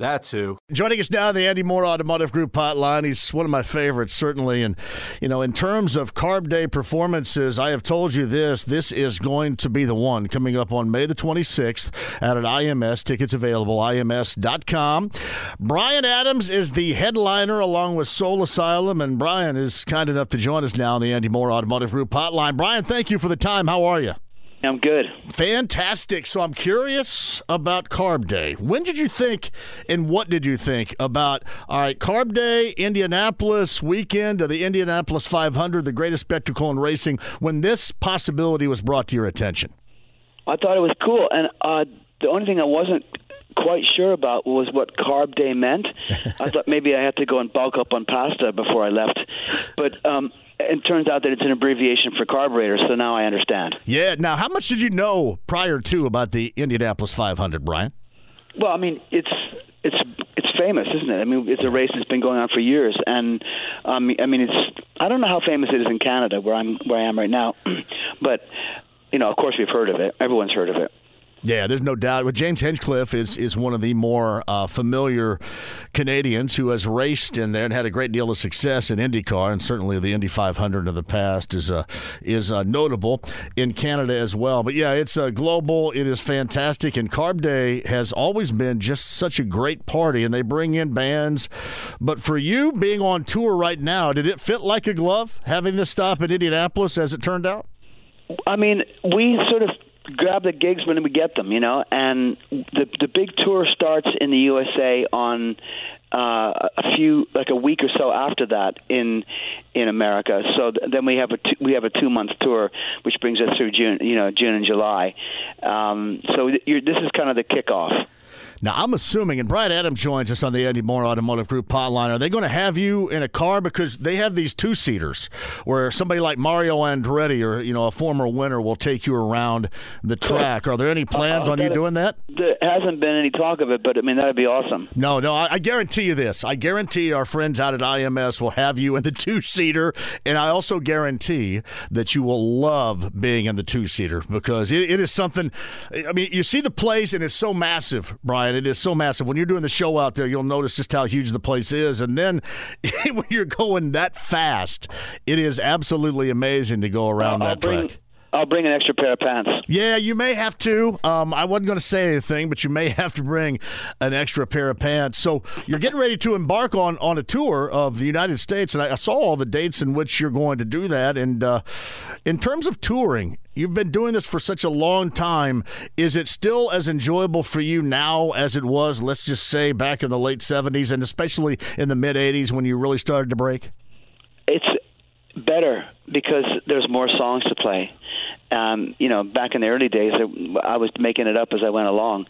That's who. Joining us now, the Andy Moore Automotive Group hotline. He's one of my favorites, certainly. And, you know, in terms of Carb Day performances, I have told you this. This is going to be the one coming up on May the 26th at an IMS. Tickets available, IMS.com. Bryan Adams is the headliner along with Soul Asylum. And Brian is kind enough to join us now on the Andy Moore Automotive Group hotline. Brian, thank you for the time. How are you? I'm good. Fantastic. So I'm curious about Carb Day. When did you think and what did you think about, all right, Carb Day, Indianapolis weekend of the Indianapolis 500, the greatest spectacle in racing, when this possibility was brought to your attention? I thought it was cool. And uh, the only thing I wasn't quite sure about was what carb day meant. I thought maybe I had to go and bulk up on pasta before I left. But um, it turns out that it's an abbreviation for carburetor, so now I understand. Yeah. Now, how much did you know prior to about the Indianapolis 500, Brian? Well, I mean, it's it's it's famous, isn't it? I mean, it's a race that's been going on for years, and um, I mean, it's I don't know how famous it is in Canada, where I'm where I am right now, but you know, of course, we've heard of it. Everyone's heard of it. Yeah, there's no doubt. But James Hinchcliffe is is one of the more uh, familiar Canadians who has raced in there and had a great deal of success in IndyCar, and certainly the Indy 500 of the past is uh, is uh, notable in Canada as well. But yeah, it's uh, global. It is fantastic, and Carb Day has always been just such a great party, and they bring in bands. But for you being on tour right now, did it fit like a glove having this stop in Indianapolis as it turned out? I mean, we sort of grab the gigs when we get them, you know. And the the big tour starts in the USA on uh, a few like a week or so after that in in America. So th- then we have a two, we have a two month tour, which brings us through June, you know, June and July. Um, so you're, this is kind of the kickoff. Now, I'm assuming, and Bryan Adams joins us on the Andy Moore Automotive Group hotline. Are they going to have you in a car because they have these two seaters where somebody like Mario Andretti or you know a former winner will take you around the track? Are there any plans uh, on you doing that? There hasn't been any talk of it, but I mean that'd be awesome. No, no, I, I guarantee you this. I guarantee our friends out at IMS will have you in the two seater, and I also guarantee that you will love being in the two seater because it, it is something. I mean, you see the place and it's so massive, Bryan it is so massive. When you're doing the show out there, you'll notice just how huge the place is. And then when you're going that fast, it is absolutely amazing to go around that bring, track. I'll bring an extra pair of pants. Yeah, you may have to. Um, I wasn't going to say anything, but you may have to bring an extra pair of pants. So you're getting ready to embark on on a tour of the United States, and I, I saw all the dates in which you're going to do that. And uh, in terms of touring, you've been doing this for such a long time. Is it still as enjoyable for you now as it was, let's just say, back in the late '70s, and especially in the mid '80s when you really started to break? It's better because there's more songs to play um, you know, back in the early days, I was making it up as I went along.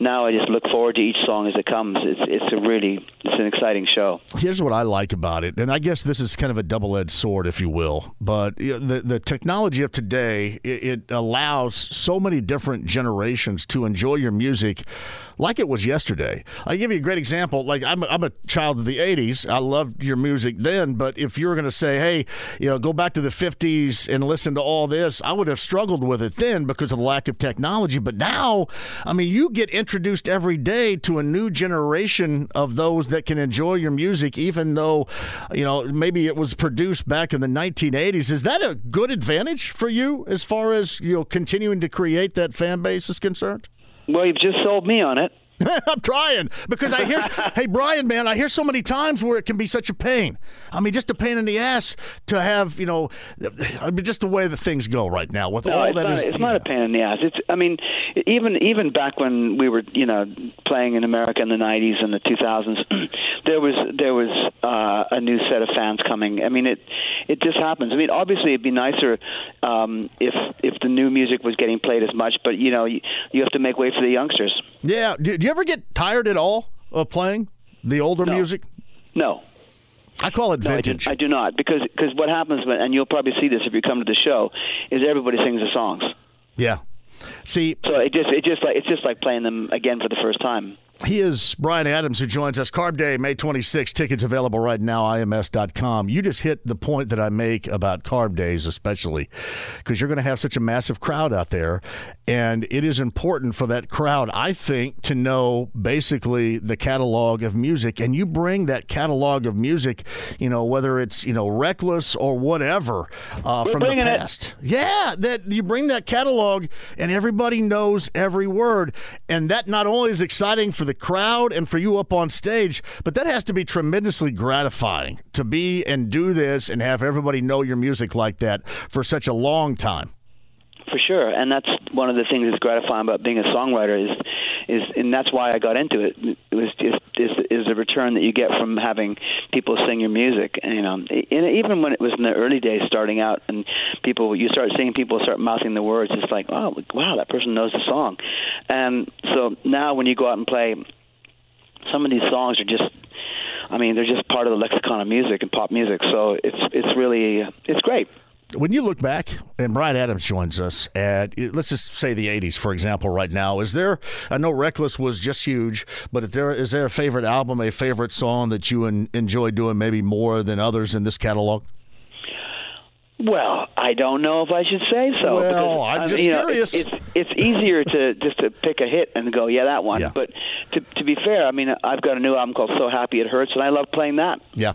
Now I just look forward to each song as it comes. It's it's a really it's an exciting show. Here's what I like about it, and I guess this is kind of a double-edged sword, if you will. But you know, the the technology of today it, it allows so many different generations to enjoy your music like it was yesterday. I'll give you a great example. Like I'm, I'm a child of the '80s. I loved your music then, but if you were going to say, hey, you know, go back to the '50s and listen to all this, I would have struggled with it then because of the lack of technology. But now, I mean, you get introduced every day to a new generation of those that can enjoy your music, even though, you know, maybe it was produced back in the 1980s. Is that a good advantage for you as far as, you know, continuing to create that fan base is concerned? Well, you've just sold me on it. I'm trying because I hear, hey Brian, man, I hear so many times where it can be such a pain. I mean, just a pain in the ass to have, you know, I mean, just the way the things go right now with no, all that not, is- It's not a pain in the ass. It's. I mean, even even back when we were, you know, playing in America in the '90s and the 2000s, there was there was uh, a new set of fans coming. I mean, it it just happens. I mean, obviously, it'd be nicer um, if if the new music was getting played as much, but you know, you, you have to make way for the youngsters. Yeah. Do, do you ever get tired at all of playing the older No. music? No, I call it No, I do, vintage. I do not because because what happens when, and you'll probably see this if you come to the show, is everybody sings the songs. yeah. See, So it just it just like it's just like playing them again for the first time. He is Bryan Adams, who joins us. Carb Day, May 26. Tickets available right now, IMS.com. You just hit the point that I make about Carb Days, especially because you're going to have such a massive crowd out there. And it is important for that crowd, I think, to know basically the catalog of music. And you bring that catalog of music, you know, whether it's, you know, reckless or whatever uh, from the bringing it. past. Yeah, that you bring that catalog and everybody knows every word. And that not only is exciting for the crowd and for you up on stage, but that has to be tremendously gratifying to be and do this and have everybody know your music like that for such a long time. For sure, and that's one of the things that's gratifying about being a songwriter is, is, and that's why I got into it. It was just is, is the return that you get from having people sing your music. And, you know, and even when it was in the early days, starting out, and people, you start seeing people start mouthing the words. It's like, oh, wow, that person knows the song. And so now, when you go out and play, some of these songs are just. I mean, they're just part of the lexicon of music and pop music. So it's it's really it's great. When you look back, and Bryan Adams joins us at, let's just say the 80s, for example, right now, is there, I know Reckless was just huge, but there, is there a favorite album, a favorite song that you en- enjoy doing maybe more than others in this catalog? Well, I don't know if I should say so. Well, because, I'm I mean, just you know, curious. It's, it's it's easier to just to pick a hit and go, yeah, that one. Yeah. But to to be fair, I mean, I've got a new album called So Happy It Hurts, and I love playing that. Yeah.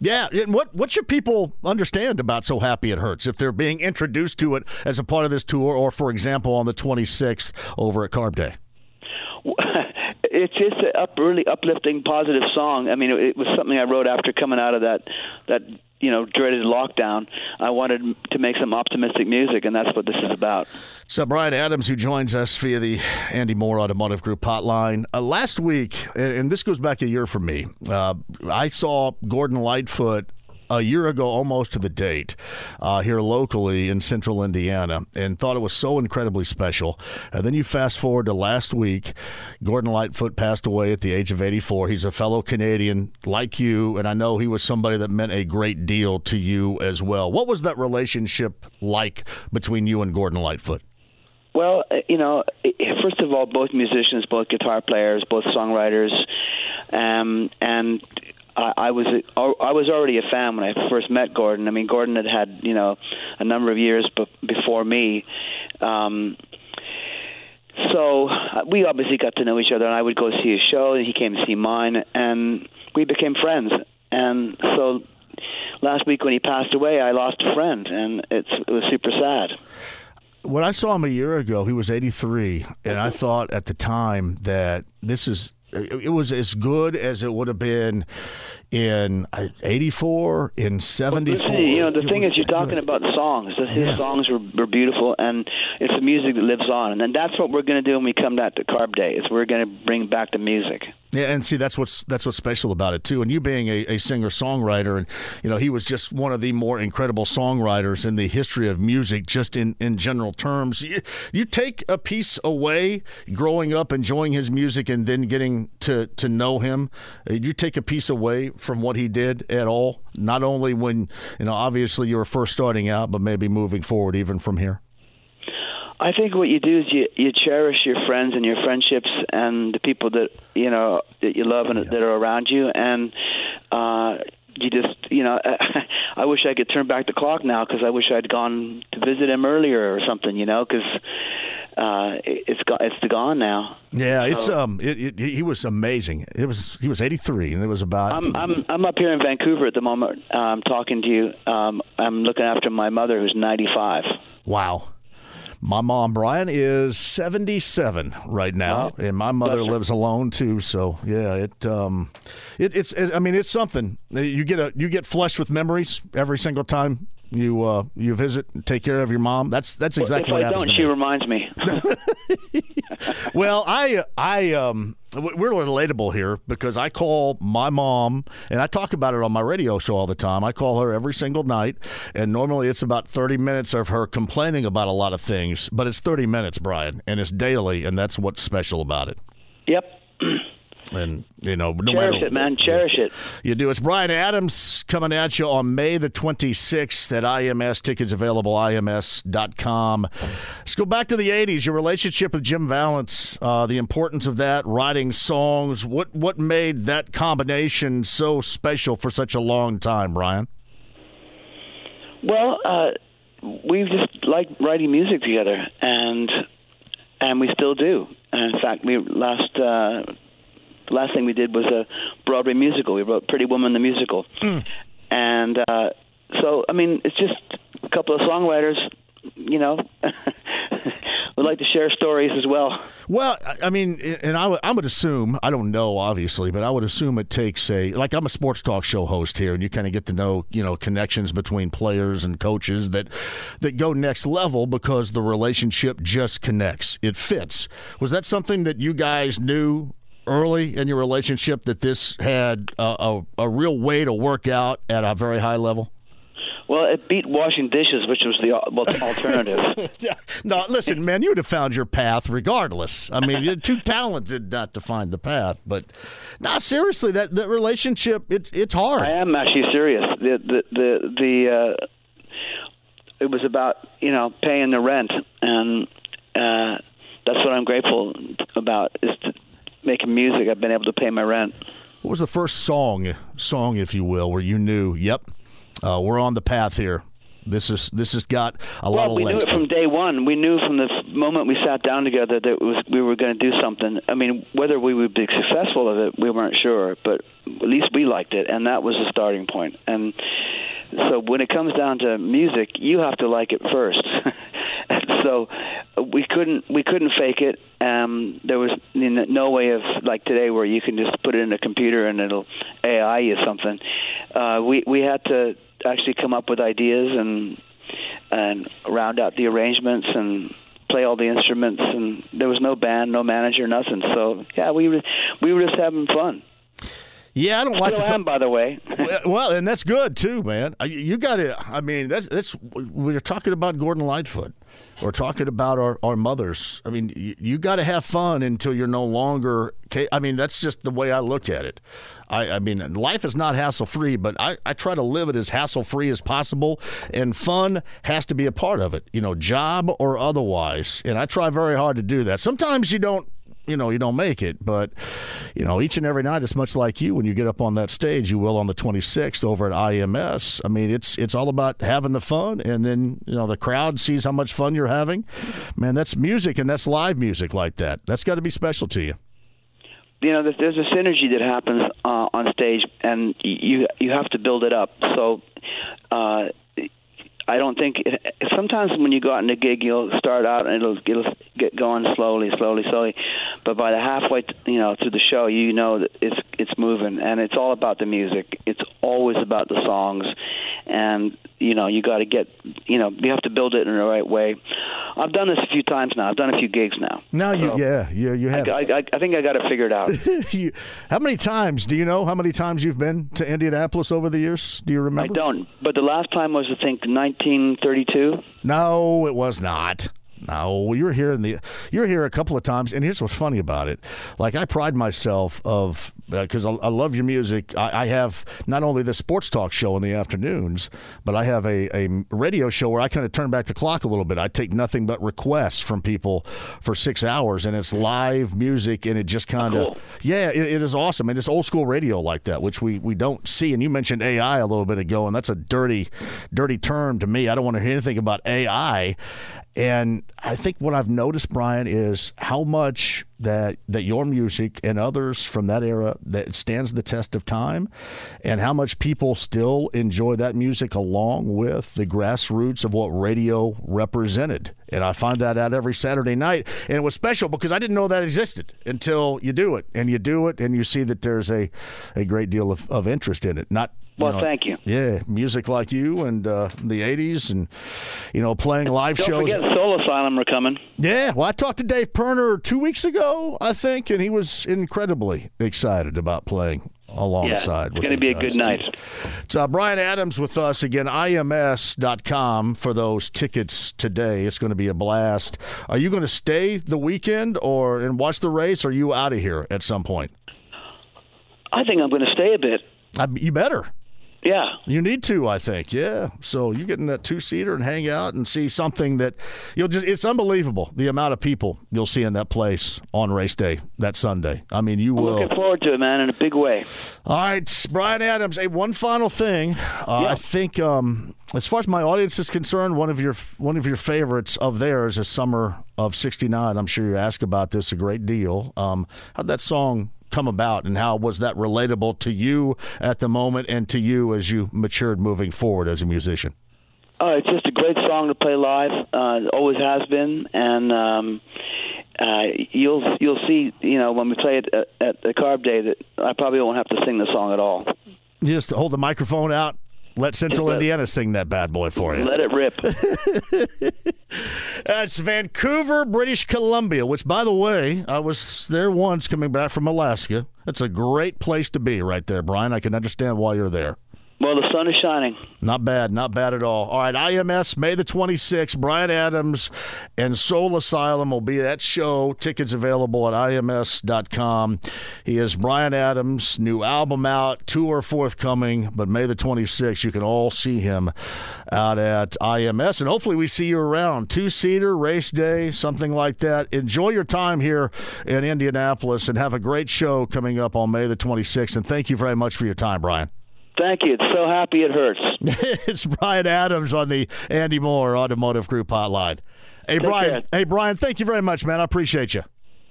Yeah, and what what should people understand about So Happy It Hurts if they're being introduced to it as a part of this tour, or for example on the 26th over at Carb Day? it's just an up, really uplifting, positive song. I mean, it, it was something I wrote after coming out of that that you know dreaded lockdown. I wanted to make some optimistic music, and that's what this is about. So Bryan Adams, who joins us via the Andy Moore Automotive Group hotline, uh, last week, and, this goes back a year for me. Uh, I saw Gordon Lightfoot a year ago, almost to the date, uh, here locally in central Indiana, and thought it was so incredibly special. And then you fast forward to last week, Gordon Lightfoot passed away at the age of 84. He's a fellow Canadian like you, and I know he was somebody that meant a great deal to you as well. What was that relationship like between you and Gordon Lightfoot? Well, uh, you know, first of all, both musicians, both guitar players, both songwriters, um, and I, I was I was already a fan when I first met Gordon. I mean, Gordon had had you know a number of years be- before me. Um, so uh, we obviously got to know each other, and I would go see his show, and he came to see mine, and we became friends. And so last week when he passed away, I lost a friend, and it's, it was super sad. when I saw him a year ago, he was 83, and I thought at the time that this is it was as good as it would have been in uh, 84, in 74. Listen, you know, the thing is, you're talking good. about songs. The- His Yeah. songs were, were beautiful, and it's the music that lives on. And then that's what we're going to do when we come back to Carb Day. Is we're going to bring back the music. Yeah, and see that's what's that's what's special about it too. And you being a, a singer songwriter, and you know he was just one of the more incredible songwriters in the history of music, just in, in general terms. You, you take a piece away, growing up enjoying his music, and then getting to to know him. uh, You take a piece away from what he did at all. Not only when you know obviously you were first starting out, but maybe moving forward even from here. I think what you do is you you cherish your friends and your friendships and the people that you know that you love and that are around you, and uh, you just you know I wish I could turn back the clock now because I wish I'd gone to visit him earlier or something, you know, because uh, it- it's gone it's gone now. Yeah, it's um, it, it, he was amazing. It was he was eighty three, and it was about. I'm I'm I'm up here in Vancouver at the moment. Um, talking to you. Um, I'm looking after my mother who's 95. Wow. My mom, Brian, is 77 right now, Wow. and my mother lives alone too. So yeah, it um, it, it's it, I mean it's something you get a you get flushed with memories every single time you uh you visit and take care of your mom. That's that's exactly if what I happens. don't, to she me. reminds me. Well, I I um we're relatable here because I call my mom and I talk about it on my radio show all the time. I call her every single night, and normally it's about thirty minutes of her complaining about a lot of things, but it's thirty minutes, Brian, and it's daily, and that's what's special about it. yep. And you know, no Cherish matter it, man. Cherish it. You do. It's Bryan Adams coming at you on May the 26th at IMS. Tickets available, IMS.com. Let's go back to the 80s. Your relationship with Jim Vallance, uh, the importance of that, writing songs. What, what made that combination so special for such a long time, Brian? Well, uh, we just like writing music together, and and we still do. And in fact, we last uh, last thing we did was a Broadway musical. We wrote Pretty Woman the musical, and uh, so I mean, it's just a couple of songwriters. You know, we like to share stories as well. Well, I- I mean, and I I would assume, I don't know, obviously, but I would assume it takes a, like I'm a sports talk show host here, and you kind of get to know, you know, connections between players and coaches that, that go next level because the relationship just connects. It fits. Was that something that you guys knew early in your relationship that this had a, a, a real way to work out at a very high level? Well, it beat washing dishes, which was the al- well, alternative. Yeah. No, listen, man, you would have found your path regardless. I mean, you're too talented not to find the path. But, no, seriously, that, that relationship, it, it's hard. I am actually serious. The the the, the uh, it was about you know paying the rent, and uh, that's what I'm grateful about is to making music. I've been able to pay my rent. What was the first song, song, if you will, where you knew, yep, uh, we're on the path here. This is this has got a lot Well, of we knew it from day one. We knew from the moment we sat down together that it was we were going to do something. I mean, whether we would be successful of it, we weren't sure, but at least we liked it, and that was the starting point. And so, when it comes down to music, you have to like it first. so, we couldn't we couldn't fake it. Um, there was no way of like today where you can just put it in a computer and it'll AI you something. Uh, we we had to actually come up with ideas and and round out the arrangements and play all the instruments and there was no band no manager nothing so yeah we were we were just having fun yeah, I don't like to. still talk- am by the way Well, and that's good too, man. You- You got to. I mean, that's that's. We're talking about Gordon Lightfoot. We're talking about our, our mothers. I mean, you, you got to have fun until you're no longer. I mean, that's just the way I look at it. I, I mean, life is not hassle free, but I, I try to live it as hassle free as possible, and fun has to be a part of it. You know, job or otherwise, and I try very hard to do that. Sometimes you don't you know you don't make it. But you know each and every night it's much like you. When you get up on that stage you will on the 26th over at IMS I mean it's it's all about having the fun and then you know the crowd sees how much fun you're having. Man that's music and that's live music like that. That's got to be special to you. You know there's, a synergy that happens uh, on stage and you you have to build it up. So uh I don't think it, sometimes when you go out in a gig you'll start out and it'll it'll get going slowly slowly slowly. But by the halfway you know through the show you know that it's it's moving and it's all about the music. It's always about the songs and you know you got to get you know you have to build it in the right way I've done this a few times now I've done a few gigs now now you So, yeah you you have I, I, I think I got it figured out you, how many times do you know how many times you've been to Indianapolis over the years do you remember? I don't. But the last time was, I think, 1932. No, it was not. No, you were here in the you were here a couple of times, and here's what's funny about it. Like I pride myself of because I, I love your music. I, I have not only the sports talk show in the afternoons, but I have a, a radio show where I kind of turn back the clock a little bit. I take nothing but requests from people for six hours, and it's live music, and it just kind of Cool. yeah, it, it is awesome, and it's old school radio like that, which we we don't see. And you mentioned AI a little bit ago, and that's a dirty, dirty term to me. I don't want to hear anything about AI. And I think what I've noticed, Brian, is how much that that your music and others from that era that stands the test of time, and how much people still enjoy that music along with the grassroots of what radio represented And I find that out every Saturday night. And it was special because I didn't know that existed until you do it. And you do it and you see that there's a, a great deal of, of interest in it. Not well, know, thank you. Yeah, music like you and uh, the '80s, and you know, playing live Don't shows. forget Soul Asylum are coming. Yeah, well, I talked to Dave Pirner two weeks ago, I think, and he was incredibly excited about playing alongside. Yeah, it's going to be a good night. It's uh, Bryan Adams with us again. IMS.com for those tickets today. It's going to be a blast. Are you going to stay the weekend or and watch the race? Or are you out of here at some point? I think I'm going to stay a bit. I, you better. Yeah. You need to, I think. Yeah. So you get in that two seater and hang out and see something that you'll just it's unbelievable the amount of people you'll see in that place on race day that Sunday. I mean you I'm will looking forward to it, man, in a big way. All right, Bryan Adams, hey, one final thing. Uh, Yeah. I think um, as far as my audience is concerned, one of your one of your favorites of theirs is Summer of '69. I'm sure you ask about this a great deal. Um, how'd that song come about, and how was that relatable to you at the moment, and to you as you matured moving forward as a musician? Oh, it's just a great song to play live. Uh, it always has been, and um, uh, you'll you'll see. You know, when we play it at, at the Carb Day, that I probably won't have to sing the song at all. You just hold the microphone out. Let Central let- Indiana sing that bad boy for you. Let it rip. That's Vancouver, British Columbia, which, by the way, I was there once coming back from Alaska. It's a great place to be right there, Brian. I can understand why you're there. Well, the sun is shining. Not bad, not bad at all. All right, IMS, May the 26th. Bryan Adams and Soul Asylum will be at show. Tickets available at IMS.com. He is Bryan Adams, new album out, tour forthcoming, but May the 26th, you can all see him out at IMS. And hopefully, we see you around. Two seater, race day, something like that. Enjoy your time here in Indianapolis and have a great show coming up on May the 26th. And thank you very much for your time, Brian. Thank you. It's so happy it hurts. it's Bryan Adams on the Andy Moore Automotive Group hotline. Hey, Brian. care. Hey, Brian. Thank you very much, man. I appreciate you.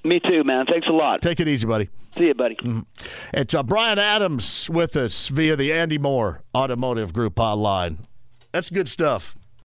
Me too, man. Thanks a lot. Take it easy, buddy. See you, buddy. It's uh, Bryan Adams with us via the Andy Moore Automotive Group hotline. That's good stuff.